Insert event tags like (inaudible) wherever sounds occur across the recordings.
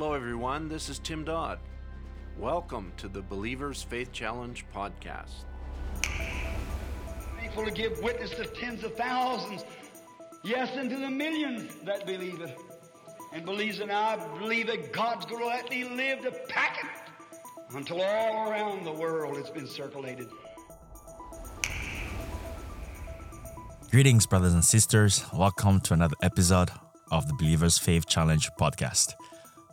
Hello, everyone. This is Tim Dodd. Welcome to the Believers Faith Challenge podcast. Faithful to give witness to tens of thousands, yes, and to the millions that believe it. And believes it, and I believe that God's going to let me live to pack it until all around the world it's been circulated. Greetings, brothers and sisters. Welcome to another episode of the Believers Faith Challenge podcast.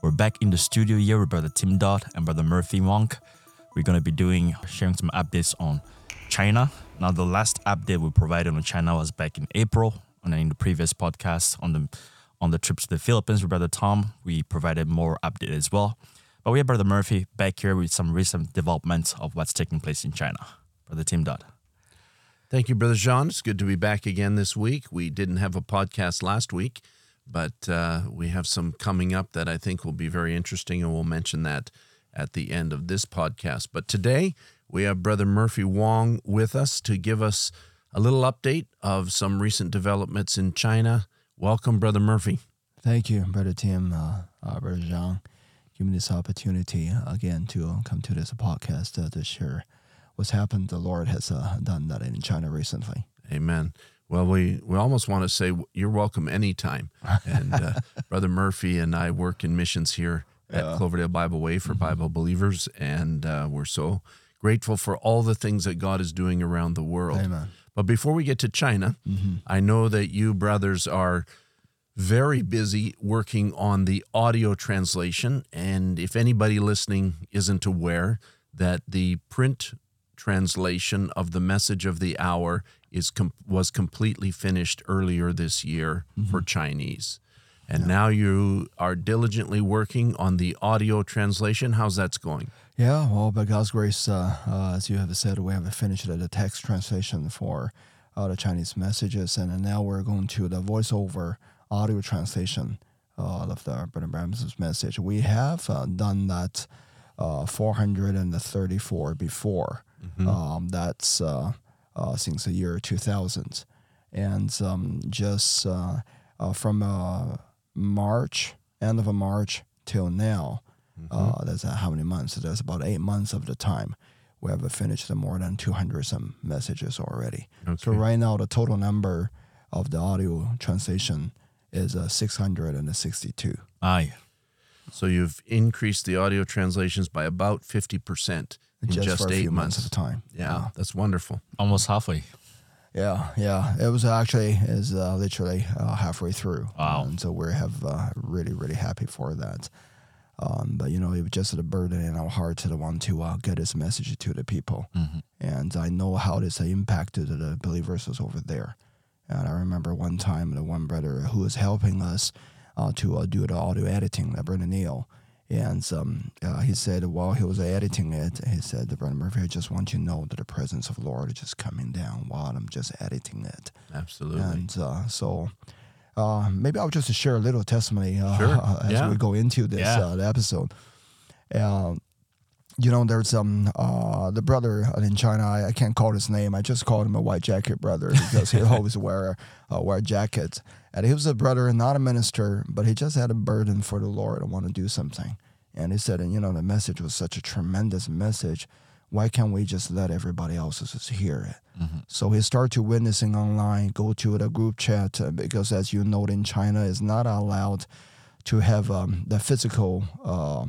We're back in the studio here with Brother Tim Dodd and Brother Murphy Wong. We're going to be doing sharing some updates on China. Now, the last update we provided on China was back in April, and in the previous podcast on the on the trip to the Philippines with Brother Tom, we provided more update as well. But we have Brother Murphy back here with some recent developments of what's taking place in China. Brother Tim Dodd. Thank you, Brother John. It's good to be back again this week. We didn't have a podcast last week, but uh, we have some coming up that I think will be very interesting, and we'll mention that at the end of this podcast. But today, we have Brother Murphy Wong with us to give us a little update of some recent developments in China. Welcome, Brother Murphy. Thank you, Brother Tim, uh, uh, Brother Jean. Give me this opportunity again to come to this podcast uh, to share what's happened. The Lord has uh, done that in China recently. Amen. Well, we, we almost want to say you're welcome anytime. (laughs) And uh, Brother Murphy and I work in missions here at Yeah. Cloverdale Bibleway for Bible believers, and uh, we're so grateful for all the things that God is doing around the world. Amen. But before we get to China, I know that you brothers are very busy working on the audio translation. And if anybody listening isn't aware, that the print translation of the message of the hour is com- was completely finished earlier this year for Chinese. And now you are diligently working on the audio translation. How's that going? Yeah, well, by God's grace, uh, uh, as you have said, we have finished the text translation for uh, the Chinese messages, and now we're going to the voiceover audio translation uh, of the Brother Branham's message. We have uh, done that uh, 434 before. Um, that's uh, uh, since the year 2000. And um, just uh, uh, from uh, March, end of March till now, uh, that's uh, how many months? That's about eight months of the time. We have finished more than 200 some messages already. So right now, the total number of the audio translation is uh, 662. Aye. So you've increased the audio translations by about 50% in just, for a eight few months. months at a time. Yeah, that's wonderful. Almost halfway. Yeah, yeah. It was actually is uh, literally uh, halfway through. Wow. And so we have uh, really, really happy for that. Um, but you know, it was just a burden in our heart to want to uh, get this message to the people. And I know how this impacted the believers over there. And I remember one time the one brother who was helping us to uh, do the audio editing, brother Neil. And um, uh, he said while he was editing it, he said, Brother Murphy, I just want you to know that the presence of the Lord is just coming down while I'm just editing it. Absolutely. And uh, so uh, maybe I'll just share a little testimony uh, Sure. (laughs) as Yeah. we go into this Yeah. uh, episode. Uh, you know, there's um uh the brother in China. I, I can't call his name. I just called him a white jacket brother because he (laughs) always wear uh, wear jackets. And he was a brother, not a minister, but he just had a burden for the Lord and want to do something. And he said, and you know, the message was such a tremendous message. Why can't we just let everybody else just hear it? So he started to witnessing online, go to the group chat uh, because, as you know, in China, is not allowed to have um, the physical uh,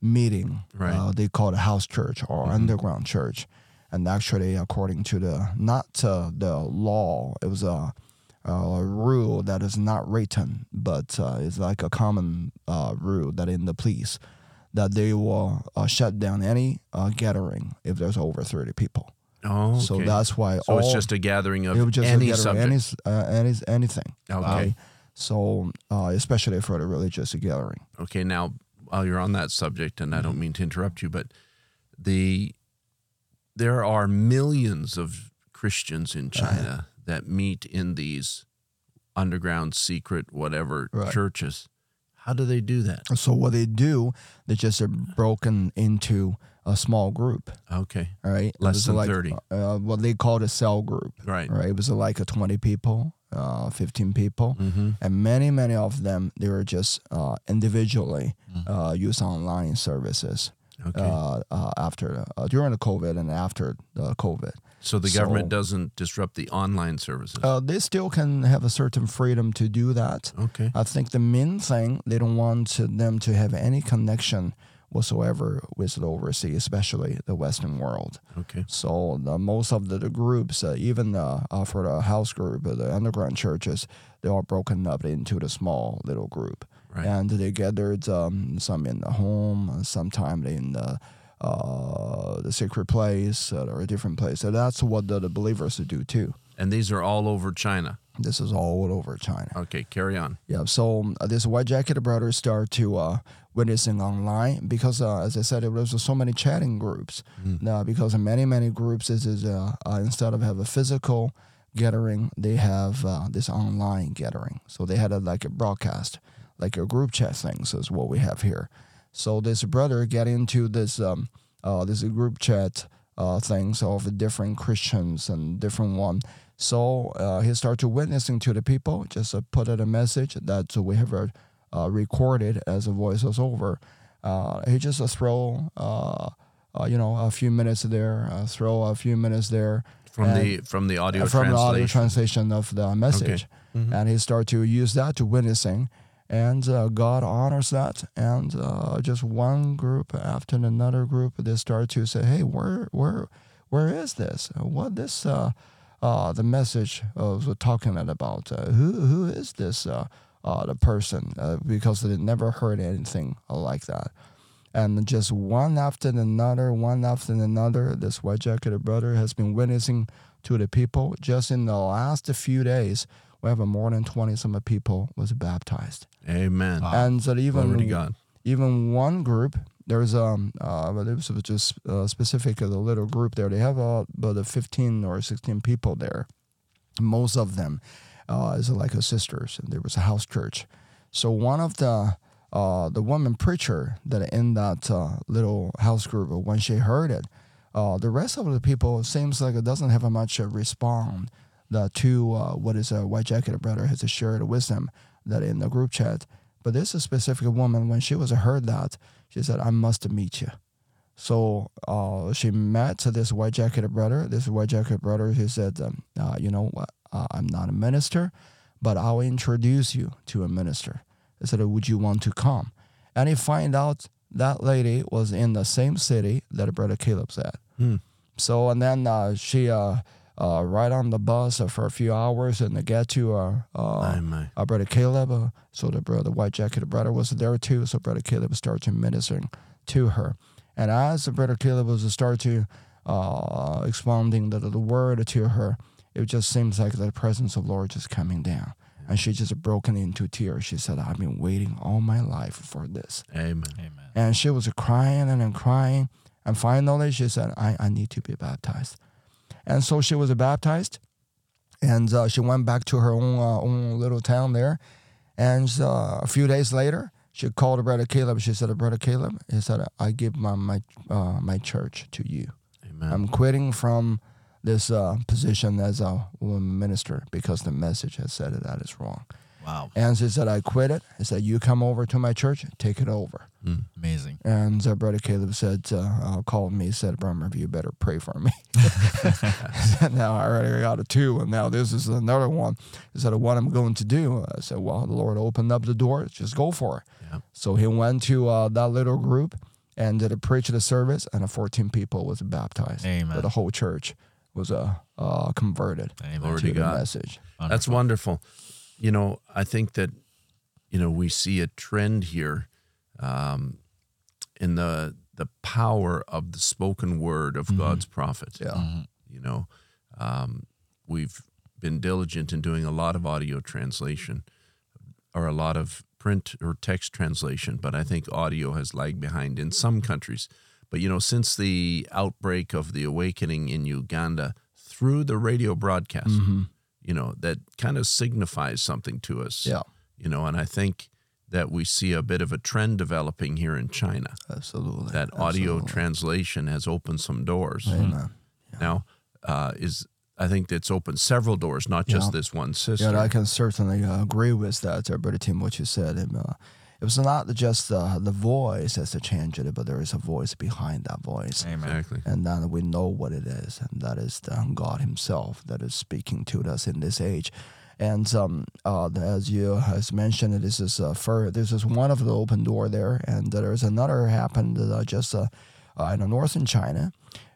meeting. Right. Uh, they call it house church or underground church. And actually, according to the not uh, the law, it was a, a rule that is not written, but uh, it's like a common uh, rule that in the police that they will uh, shut down any uh, gathering if there's over 30 people. oh, okay. So that's why So it's all- just a gathering of it was just any a gathering, subject. any, uh, any anything. Okay. So uh, especially for the religious gathering. Okay, now while you're on that subject, and I Mm-hmm. don't mean to interrupt you, but the there are millions of Christians in Uh-huh. China that meet in these underground secret whatever Right. churches. How do they do that? So what they do, they just are broken into a small group. Okay. All right, Less than like, 30. Uh, what they called a cell group. Right. Right. It was like a twenty people uh, 15 people, Mm-hmm. and many, many of them they were just uh, individually uh, use online services. Okay. uh, uh, after uh, during the COVID and after the COVID. so the government so- doesn't disrupt the online services. Uh, they still can have a certain freedom to do that. okay. I think the main thing they don't want to, them to have any connection whatsoever with the overseas, especially the Western world. Okay. So the, most of the, the groups, uh, even uh, uh, for the house group, uh, the underground churches, they are broken up into the small little group, Right. and they gathered um, some in the home, sometime in the uh, the secret place uh, or a different place. So that's what the, the believers do too. And these are all over China. This is all over China. Okay. Carry on. Yeah, so um, this White Jacket Brothers start to uh, witnessing online because, uh, as I said, there was so many chatting groups. Uh, because in many many groups, this is uh, uh, instead of have a physical gathering, they have uh, this online gathering. So they had a, like a broadcast, like a group chat things is what we have here. So this brother get into this um, uh, this group chat uh, things of different Christians and different one. So uh, he started witnessing to the people, just uh, put out a message that we have uh, uh, recorded as a voice voiceover. Uh, he just uh, throw, uh, uh, you know, a few minutes there, uh, throw a few minutes there. From the from the audio from the audio translation. translation of the message, Mhm. and he started to use that to witnessing, and uh, God honors that. And uh, just one group after another group, they start to say, "Hey, where, where, where is this? What this? Uh, uh, the message uh, was talking about? Uh, who, who is this? Uh, uh, the person? Uh, because they never heard anything like that." and just one after another, one after another, this white jacketed brother has been witnessing to the people. Just in the last few days, we have more than twenty some people was baptized, Amen. and so even Glory to God. even one group. There's um uh but it was just uh, specific of the little group there. They have uh, about uh, 15 or 16 people there. Most of them uh, is like a sisters, and there was a house church. So one of the uh, the woman preacher that in that uh, little house group, when she heard it, uh, the rest of the people seems like it doesn't have a much uh, respond the, to uh, what is a white jacketed brother has shared them that in the group chat. But this is specific woman when she was heard that she said, "I must meet you." So uh, she met this white jacketed brother. This white jacketed brother, he said, um, uh, "You know what? Uh, I'm not a minister, but I'll introduce you to a minister." He said, "Would you want to come?" And he find out that lady was in the same city that brother Caleb's at. Hmm. So and then uh, she uh, ride on the bus for a few hours and they get to uh, uh, My, my. our brother Caleb. Uh, so the brother, white jacketed brother, was there too. So brother Caleb started ministering to her, and as the brother Caleb was start to uh, expounding the, the word to her, it just seems like the presence of Lord just coming down, and she just broken into tears. She said, "I've been waiting all my life for this," Amen. Amen. and she was crying and then crying, and finally she said, "I, I need to be baptized," and so she was baptized and uh, she went back to her own uh, own little town there. And uh, a few days later, she called her brother Caleb. She said, "Brother Caleb," he said, "I give my my uh, my church to you. Amen. I'm quitting from this uh, position as a woman minister because the message has said that that is wrong." Wow. And she said, "I quit it." He said, "You come over to my church, take it over." Amazing. And uh, brother Caleb said, uh, uh, called me, said, Brother you better pray for me. (laughs) said, now I already got a two, and now this is another one. He said, what I'm going to do? I said, well, the Lord opened up the door. Just go for it. Yeah. So he went to uh, that little group and did a preach the service, and uh, 14 people was baptized. Amen. But the whole church was uh, uh, converted Amen. To to the God. message. That's wonderful. You know, I think that, you know, we see a trend here um, in the the power of the spoken word of God's prophet. Yeah. You know, um, we've been diligent in doing a lot of audio translation or a lot of print or text translation, but I think audio has lagged behind in some countries. But, you know, since the outbreak of the awakening in Uganda through the radio broadcast, you know, that kind of signifies something to us. Yeah, You know, and I think that we see a bit of a trend developing here in China. absolutely. That audio Absolutely. translation has opened some doors. Amen. Now, uh, is I think it's opened several doors, not just Yeah. this one system. Yeah, I can certainly uh, agree with that, uh, Brother Tim, what you said. Um, uh, it was not just uh, the voice that's the change it, but there is a voice behind that voice. Amen. exactly. And then we know what it is, and that is the God Himself that is speaking to us in this age. And um, uh, as you has mentioned, this is uh, for this is one of the open door there, and there's another happened uh, just uh, uh, in northern China.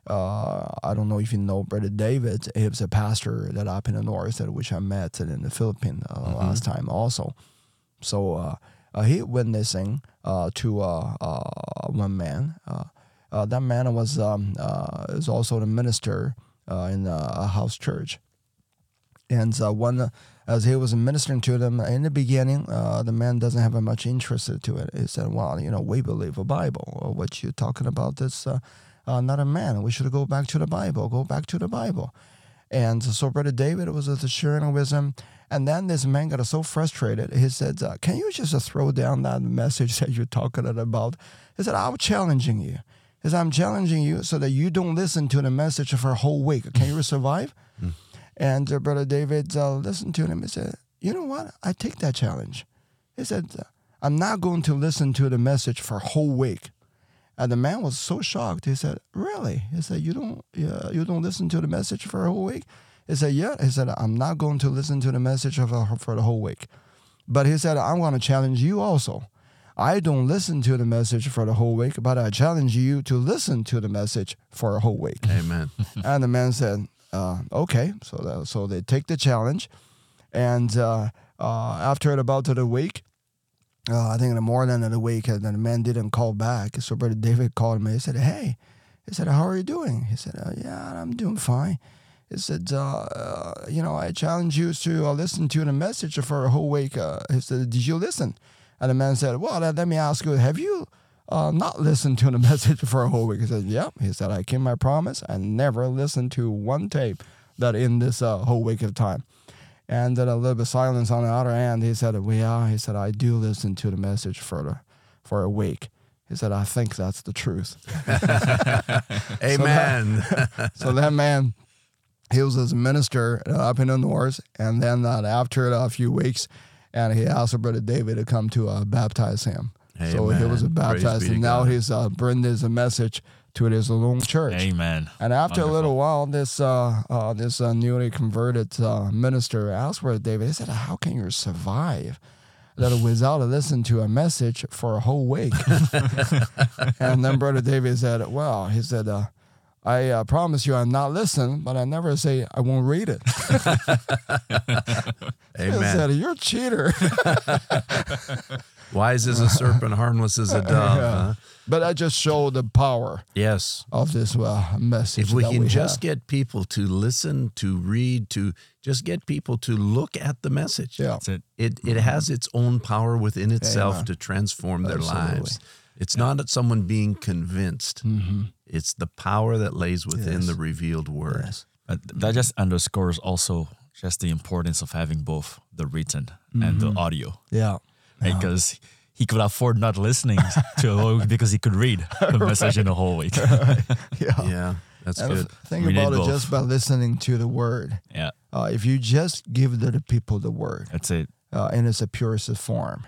Uh, I don't know if you know Brother David. He was a pastor that up in the north, that which I met in the Philippines uh, last time also. So uh, he witnessing uh, to uh, uh, one man. That man was um, is also the minister in a, house church. And one, as he was ministering to them in the beginning, uh, the man doesn't have much interest to it. He said, "Well, you know, we believe a Bible. What you're talking about is uh, uh, not a man. We should go back to the Bible. Go back to the Bible." And so Brother David was sharing with him. And then this man got so frustrated. He said, uh, Can you just uh, throw down that message (laughs) that you're talking about? He said, I'm challenging you. He said, I'm challenging you so that you don't listen to the message for a whole week. Can you (laughs) survive? And uh, Brother David uh, listened to him and said, You know what? I take that challenge. He said, I'm not going to listen to the message for a whole week. And the man was so shocked. He said, "Really?" He said, "You don't, yeah, you don't listen to the message for a whole week." He said, "Yeah." He said, "I'm not going to listen to the message of, uh, for the whole week." But he said, "I'm going to challenge you also. I don't listen to the message for the whole week, but I challenge you to listen to the message for a whole week." Amen. (laughs) and the man said, uh, "Okay." So that, so they take the challenge, and uh, uh, after about a week, uh, I think in the morning of the week, and then the man didn't call back. So Brother David called me. He said, "Hey," he said, "How are you doing?" He said, uh, "Yeah, I'm doing fine." He said, uh, uh, "You know, I challenge you to uh, listen to the message for a whole week." Uh, he said, "Did you listen?" And the man said, "Well, let, let me ask you, have you?" Uh, not listened to the (laughs) message for a whole week. He said, "Yep." He said, "I keep my promise. I never listened to one tape that in this uh, whole week of time." And then a little bit of silence on the other end. He said, "We are." He said, "I do listen to the message for the, for a week." He said, "I think that's the truth." (laughs) Amen. (laughs) so that man, he was his minister uh, up in the north, and then uh, after a few weeks, and he asked Brother David to come to uh, baptize him. So he was Amen. Baptized, and now God. he's uh, bringing his message to his own church. Amen. And after a little while, this uh, uh, this uh, newly converted uh, minister asked Brother David. He said, "How can you survive that without listening to a message for a whole week?" (laughs) (laughs) and then Brother David said, "Well, he said." I uh, promise you, I'm not listening, but I never say I won't read it. (laughs) Amen. said, "You're a cheater." (laughs) Wise as a serpent, harmless as a (laughs) dove. huh? but I just show the power Yes. of this uh, message. If we that can we just have. get people to listen, to read, to just get people to look at the message. yeah, That's it. It it has its own power within itself Amen. to transform their Absolutely. lives. It's not that someone being convinced. It's the power that lays within Yes. the revealed word. yes, But that just underscores also just the importance of having both the written and the audio. yeah, Because he could afford not listening (laughs) to a whole because he could read (laughs) the message in a whole week. (laughs) yeah. Yeah, that's And good. think We about it both. just by listening to the word. yeah, Uh, if you just give the, the people the word that's it. uh, in its purest form,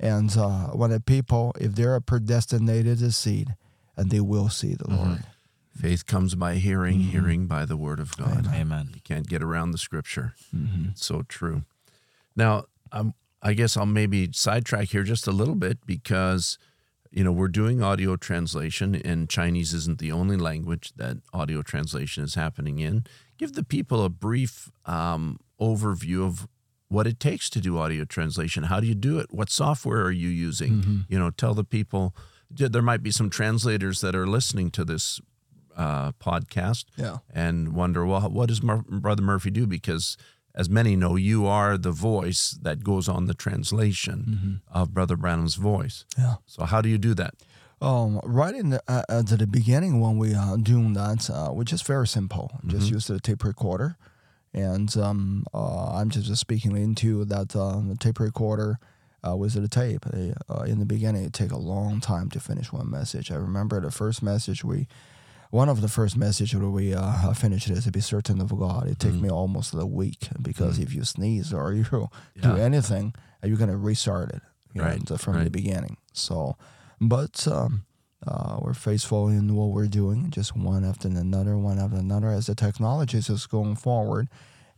and uh, when the people, if they're predestinated to seed, and they will see the Lord. Faith comes by hearing, Mm-hmm. hearing by the word of God. Amen. You can't get around the scripture. Mm-hmm. It's so true. Now, um, I guess I'll maybe sidetrack here just a little bit because, you know, we're doing audio translation, and Chinese isn't the only language that audio translation is happening in. Give the people a brief um, overview of what it takes to do audio translation. How do you do it? What software are you using? You know, tell the people. There might be some translators that are listening to this uh, podcast Yeah. and wonder, well, what does Mur- Brother Murphy do? Because as many know, you are the voice that goes on the translation of Brother Branham's voice. Yeah. So how do you do that? Um, right in the, uh, at the beginning when we are doing that, uh, we're just very simple. Just use the tape recorder, and um, uh, I'm just speaking into that uh, tape recorder uh, with the tape. Uh, in the beginning, it take a long time to finish one message. I remember the first message we one of the first messages that we uh, finished is to be certain of God. It took Mm. me almost a week because if you sneeze or you (laughs) do Yeah. anything, you're gonna restart it you Right, the- from the beginning. So, but um, uh, we're faithful in what we're doing, just one after another, one after another, as the technology is just going forward,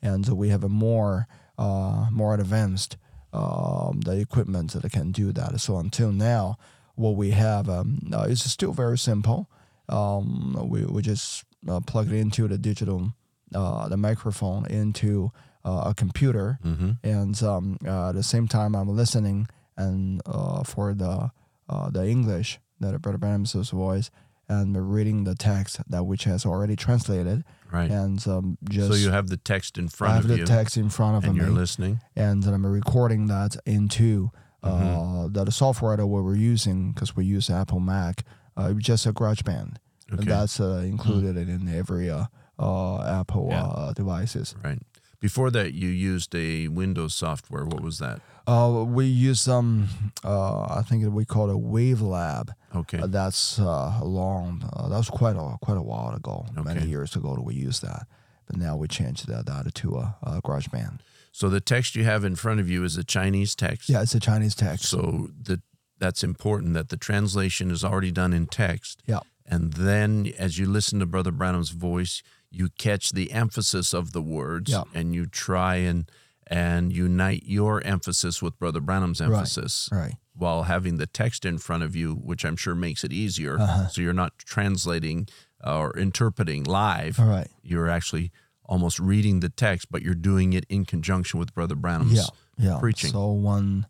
and so we have a more uh, more advanced um, the equipment that can do that. So until now, what we have um, uh, is still very simple. Um, we we just uh, plug it into the digital uh, the microphone into uh, a computer, Mm-hmm. and um, uh, at the same time I'm listening and uh, for the uh, the English that Brother Branham's voice and reading the text that which has already translated Right. and um, just so you have the text in I front have of the you, have the text in front of and me you're listening. and I'm recording that into uh, Mm-hmm. the, the software that we were using because we use Apple Mac. Uh, it's just a GarageBand. And Okay. that's uh, included in every uh, uh, Apple Yeah. uh, devices. Right. Before that, you used a Windows software. What was that? Uh, we use um, uh, I think we call it WaveLab. Okay. Uh, that's uh, long. Uh, that was quite a quite a while ago, okay. many years ago that we used that. But now we changed that, that to a, a GarageBand. So the text you have in front of you is a Chinese text. Yeah, it's a Chinese text. So the that's important that the translation is already done in text. Yeah. And then as you listen to Brother Branham's voice, you catch the emphasis of the words Yeah. and you try and and unite your emphasis with Brother Branham's emphasis Right. while having the text in front of you, which I'm sure makes it easier. Uh-huh. So you're not translating or interpreting live. All right. You're actually almost reading the text, but you're doing it in conjunction with Brother Branham's yeah, yeah. preaching. So when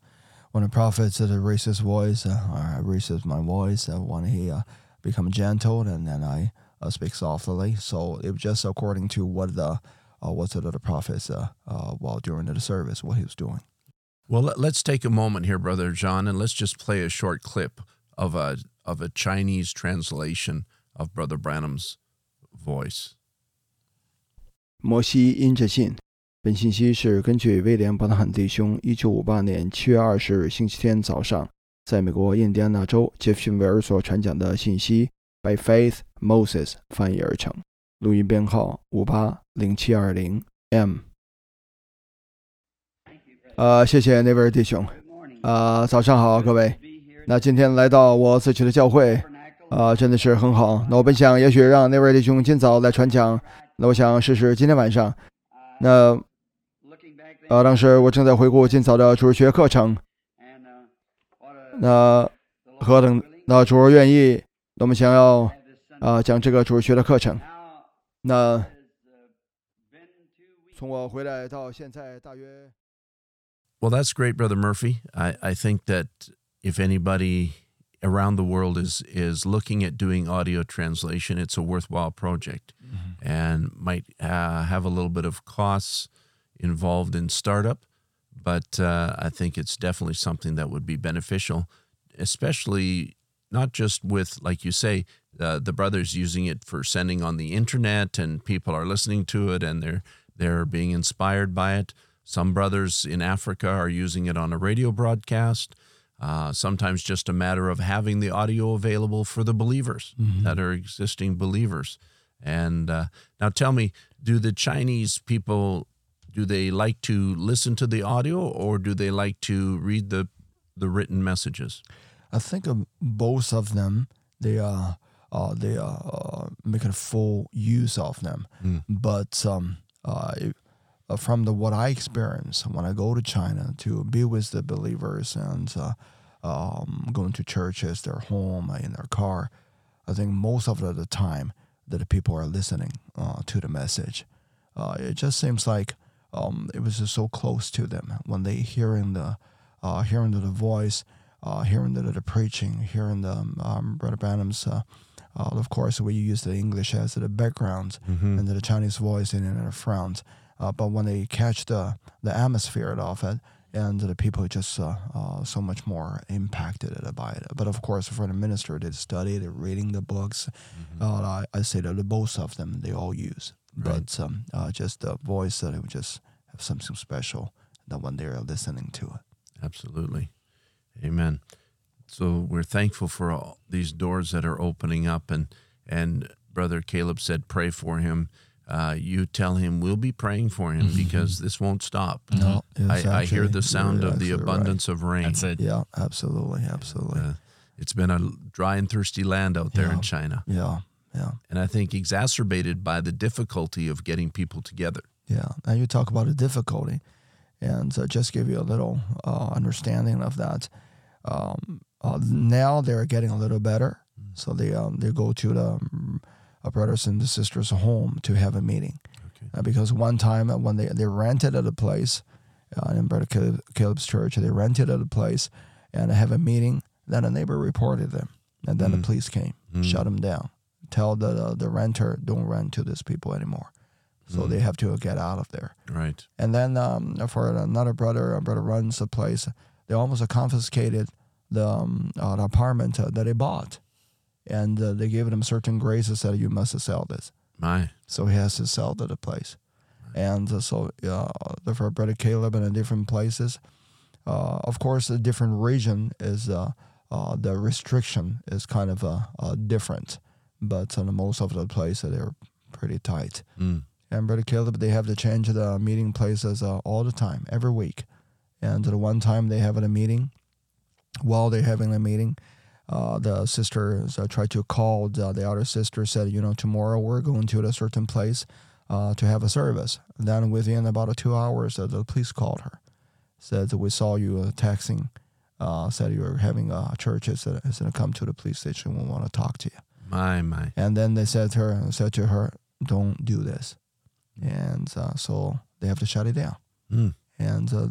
when a prophet uh, raises his voice, uh, or raises my voice, uh, when he uh, become gentle, and then I uh, speak softly. So it was just according to what the uh, what the other prophets uh, uh, while during the service what he was doing. Well, let- let's take a moment here, Brother John, and let's just play a short clip of a of a Chinese translation of Brother Branham's voice. 摩西因着信，本信息是根据威廉·伯特汉弟兄一九五八年七月二十日星期天早上，在美国印第安纳州杰弗逊维尔所传讲的信息，by Faith Moses 翻译而成。 录音编号五八零七二零 M。呃，谢谢那位弟兄。呃，早上好，各位。那今天来到我自己的教会，啊、真的是很好。那我本想也许让那位弟兄今早来传讲。那我想试试今天晚上。那呃，当时我正在回顾今早的主日学课程。那何等那主儿愿意，那我们想要啊、讲这个主日学的课程。那从我回来到现在大约 Well, that's great, Brother Murphy. I, I think that if anybody around the world is is looking at doing audio translation, it's a worthwhile project and might uh, have a little bit of costs involved in startup, but uh, I think it's definitely something that would be beneficial, especially not just with, like you say, uh, the brothers using it for sending on the internet and people are listening to it and they're they're being inspired by it. Some brothers in Africa are using it on a radio broadcast. Uh, sometimes just a matter of having the audio available for the believers that are existing believers. And uh, now tell me, do the Chinese people do they like to listen to the audio or do they like to read the the written messages? I think um, both of them they are uh, they are uh, making full use of them. But um, uh, from the what I experience when I go to China to be with the believers and uh, um, going to churches, their home, uh, in their car, I think most of the time that the people are listening uh, to the message. Uh, it just seems like um, it was just so close to them when they hearing the uh, hearing the voice, uh, hearing the, the preaching, hearing the um, Brother Branham's. Uh, uh, of course, we use the English as the background and the Chinese voice and in the front. Uh, but when they catch the the atmosphere of it, and the people just uh, uh, so much more impacted by it. But of course, for the minister, they study, they're reading the books. Uh, I, I say that the both of them they all use, but um, uh, just the voice that it would just have something special that when they're listening to it. Absolutely. Amen. So we're thankful for all these doors that are opening up and and Brother Caleb said, pray for him. Uh, you tell him we'll be praying for him because this won't stop. No, it's I, I hear the sound of the actually right. abundance of rain. That's it. Yeah, absolutely, absolutely. Uh, it's been a dry and thirsty land out there in China. yeah, yeah, And I think exacerbated by the difficulty of getting people together. yeah. And you talk about the difficulty, and uh, just give you a little uh, understanding of that. Um, uh, now they're getting a little better, so they um, they go to the um, brothers and the sisters' home to have a meeting. Okay. Uh, because one time uh, when they, they rented at a place uh, in Brother Caleb, Caleb's church, they rented at a place and have a meeting. Then a neighbor reported them, and then the police came, shut them down, tell the the renter don't rent to these people anymore. So they have to get out of there. Right. And then um, for another brother, a brother runs a place. They almost confiscated the, um, uh, the apartment uh, that they bought, and uh, they gave him certain graces that you must sell this My. so he has to sell to the place. And uh, so, uh, for Brother Caleb and in different places, uh, of course, a different region is uh, uh, the restriction is kind of uh, uh, different, but on most of the places they're pretty tight. Mm. And Brother Caleb, they have to change the meeting places uh, all the time, every week. And the one time they have a meeting, while they're having a meeting, uh, the sisters uh, tried to call the, the other sister, said, you know, tomorrow we're going to a certain place uh, to have a service. Then within about two hours, uh, the police called her, said, we saw you uh, texting, uh, said you were having a church, is going to come to the police station, we want to talk to you. My, my. And then they said to her, said to her, don't do this. And uh, so they have to shut it down. Mm. And uh,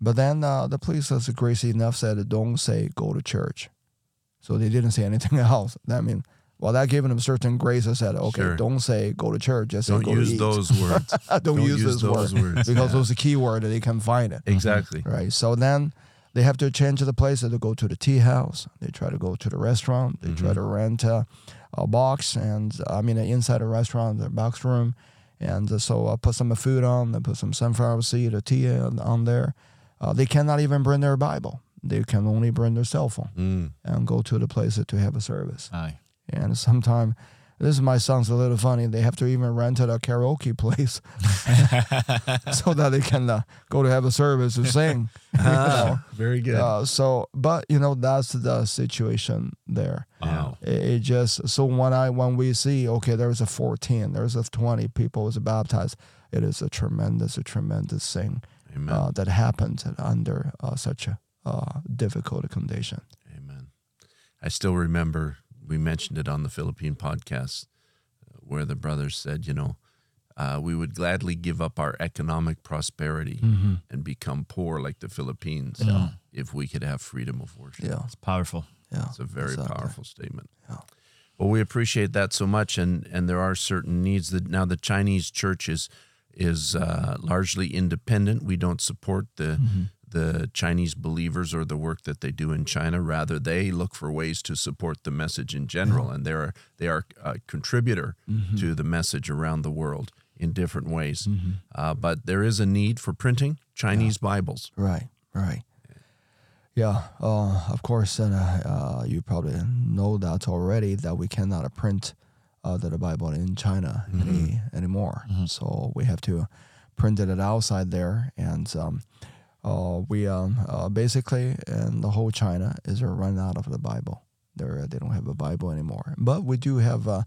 but then uh, the police was crazy enough said, don't say go to church. So they didn't say anything (laughs) else. I mean, well, that gave them certain grace. I said, okay, Sure. don't say go to church. Just Don't go to use (laughs) those words. don't, use, those, those words, words. because Yeah. those are key word that they can find it. Exactly. Right. So then they have to change the place. They go to the tea house. They try to go to the restaurant. They try to rent a, a box and I mean inside a restaurant, the box room, and so I put some food on. They put some sunflower seed, a tea on, on there. Uh, they cannot even bring their Bible. They can only bring their cell phone Mm. and go to the place to have a service. Aye. And sometimes this is might sound a little funny. They have to even rent a karaoke place (laughs) so that they can uh, go to have a service and sing. (laughs) know. Very good. Uh, so, but you know that's the situation there. Wow. It, it just so when I when we see okay, there's a 14, there's a 20 people was baptized. It is a tremendous, a tremendous thing uh, that happened under uh, such a uh, difficult condition. Amen. I still remember we mentioned it on the Philippine podcast uh, where the brothers said, you know, uh, we would gladly give up our economic prosperity Mm-hmm. and become poor like the Philippines if we could have freedom of worship. Yeah, It's powerful. yeah, It's a very exactly. powerful statement. Yeah. Well, we appreciate that so much, and and there are certain needs that now the Chinese church is is uh, largely independent. We don't support the Mm-hmm. The Chinese believers or the work that they do in China. Rather, they look for ways to support the message in general, and they're they are a contributor Mm-hmm. to the message around the world in different ways. Uh, but there is a need for printing Chinese Bibles. Right, right. Yeah, uh, of course, and uh, uh, you probably know that already that we cannot print uh, the Bible in China any anymore. So we have to print it outside there, and um, uh, we um, uh, basically in the whole China is run out of the Bible. They they don't have a Bible anymore, but we do have uh,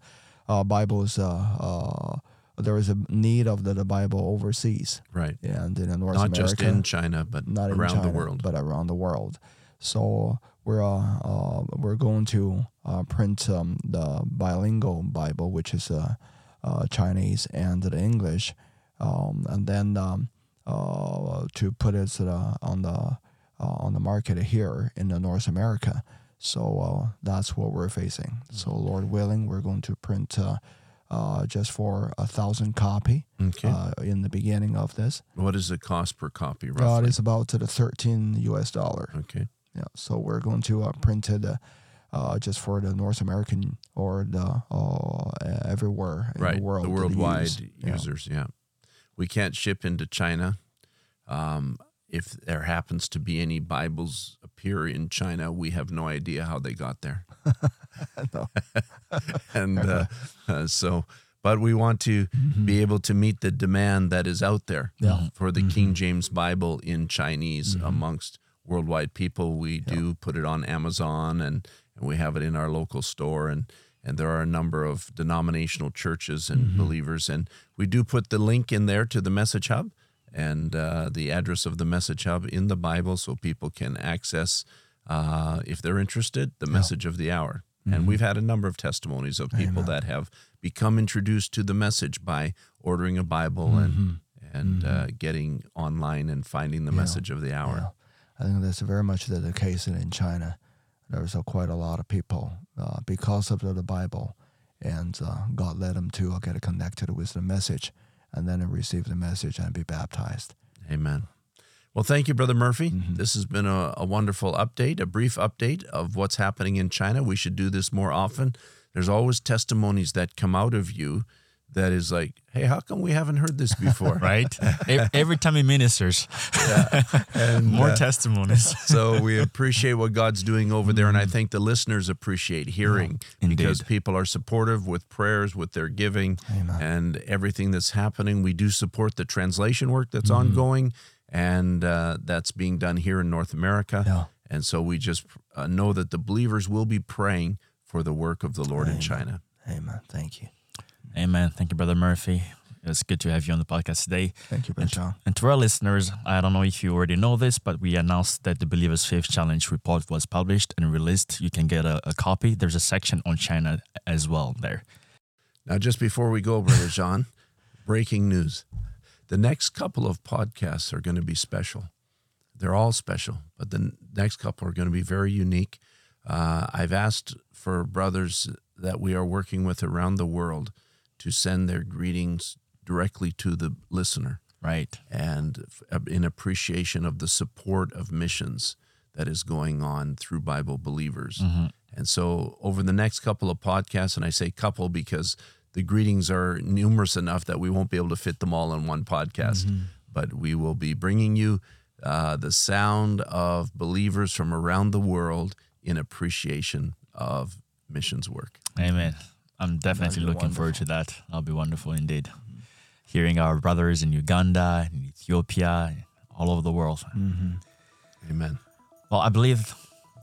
uh, Bibles. Uh, uh, there is a need of the, the Bible overseas Right. and in North Not America just in China, but not in around the world. but around the world. So we're uh, uh, we're going to uh, print um, the bilingual Bible, which is uh, uh, Chinese and the English, um, and then um, uh, to put it uh, on the uh, on the market here in the North America. So uh, that's what we're facing. So Lord willing, we're going to print. Uh, uh, just for a thousand copy Okay. uh, in the beginning of this, what is the cost per copy, roughly? it's about to the 13 US dollar. okay. Yeah. So we're going to uh, print it uh, uh, just for the North American or the uh, everywhere in right the world. the worldwide use. Yeah. users yeah we can't ship into china um, if there happens to be any bibles appear in china we have no idea how they got there (laughs) (laughs) and uh, uh, so, but we want to be able to meet the demand that is out there Yeah. for the King James Bible in Chinese Mm-hmm. amongst worldwide people. We do put it on Amazon and, and we have it in our local store and. And there are a number of denominational churches and Mm-hmm. believers, and we do put the link in there to the Message Hub and uh, the address of the Message Hub in the Bible, so people can access, uh, if they're interested, the message of the hour. And we've had a number of testimonies of people that have become introduced to the message by ordering a Bible and and Uh, getting online and finding the message of the hour. Yeah. I think that's very much the, the case in China. There's quite a lot of people uh, because of the, the Bible, and uh, God led them to uh, get connected with the message, and then receive the message and be baptized. Amen. Well, thank you, Brother Murphy. This has been a, a wonderful update, a brief update of what's happening in China. We should do this more often. There's always testimonies that come out of you that is like, hey, how come we haven't heard this before? (laughs) Right? (laughs) Every time he ministers, (laughs) And more uh, testimonies. so we appreciate what God's doing over there, and I think the listeners appreciate hearing because people are supportive with prayers, with their giving, Amen. and everything that's happening. We do support the translation work that's ongoing, and uh, that's being done here in North America. Yeah. And so we just uh, know that the believers will be praying for the work of the Lord in China. Amen. Thank you. Amen. Thank you, Brother Murphy. It's good to have you on the podcast today. Thank you, Brother John. And to our listeners, I don't know if you already know this, but we announced that the Believer's Faith Challenge report was published and released. You can get a, a copy. There's a section on China as well there. Now, just before we go, Brother (laughs) John, breaking news. The next couple of podcasts are going to be special. They're all special, but the next couple are going to be very unique. Uh, I've asked for brothers that we are working with around the world to send their greetings directly to the listener Right. and uh, in appreciation of the support of missions that is going on through Bible believers. Mm-hmm. And so, over the next couple of podcasts, and I say couple because the greetings are numerous enough that we won't be able to fit them all in one podcast, mm-hmm. but we will be bringing you uh, the sound of believers from around the world in appreciation of missions work. Amen. I'm definitely be looking forward to that. That'll be wonderful indeed. Hearing our brothers in Uganda, in Ethiopia, all over the world. Mm-hmm. Amen. Well, I believe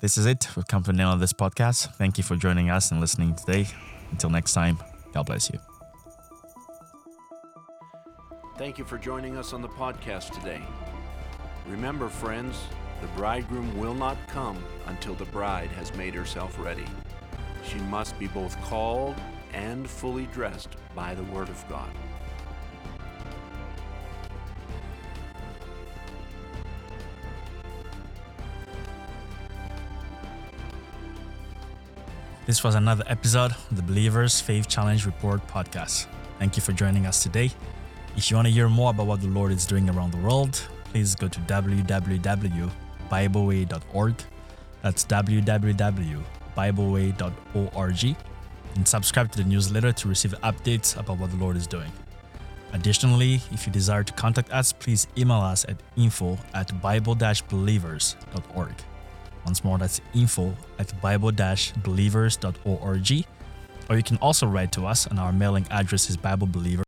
this is it. We've come to the end of this podcast. Thank you for joining us and listening today. Until next time, God bless you. Thank you for joining us on the podcast today. Remember, friends, the bridegroom will not come until the bride has made herself ready. She must be both called and fully dressed by the Word of God. This was another episode of the Believers Faith Challenge Report podcast. Thank you for joining us today. If you want to hear more about what the Lord is doing around the world, please go to www.bibleway.org. That's www.bibleway.org and subscribe to the newsletter to receive updates about what the Lord is doing. Additionally, if you desire to contact us, please email us at info at bible-believers.org. Once more, that's info at bible-believers.org. Or you can also write to us, and our mailing address is Bible Believer.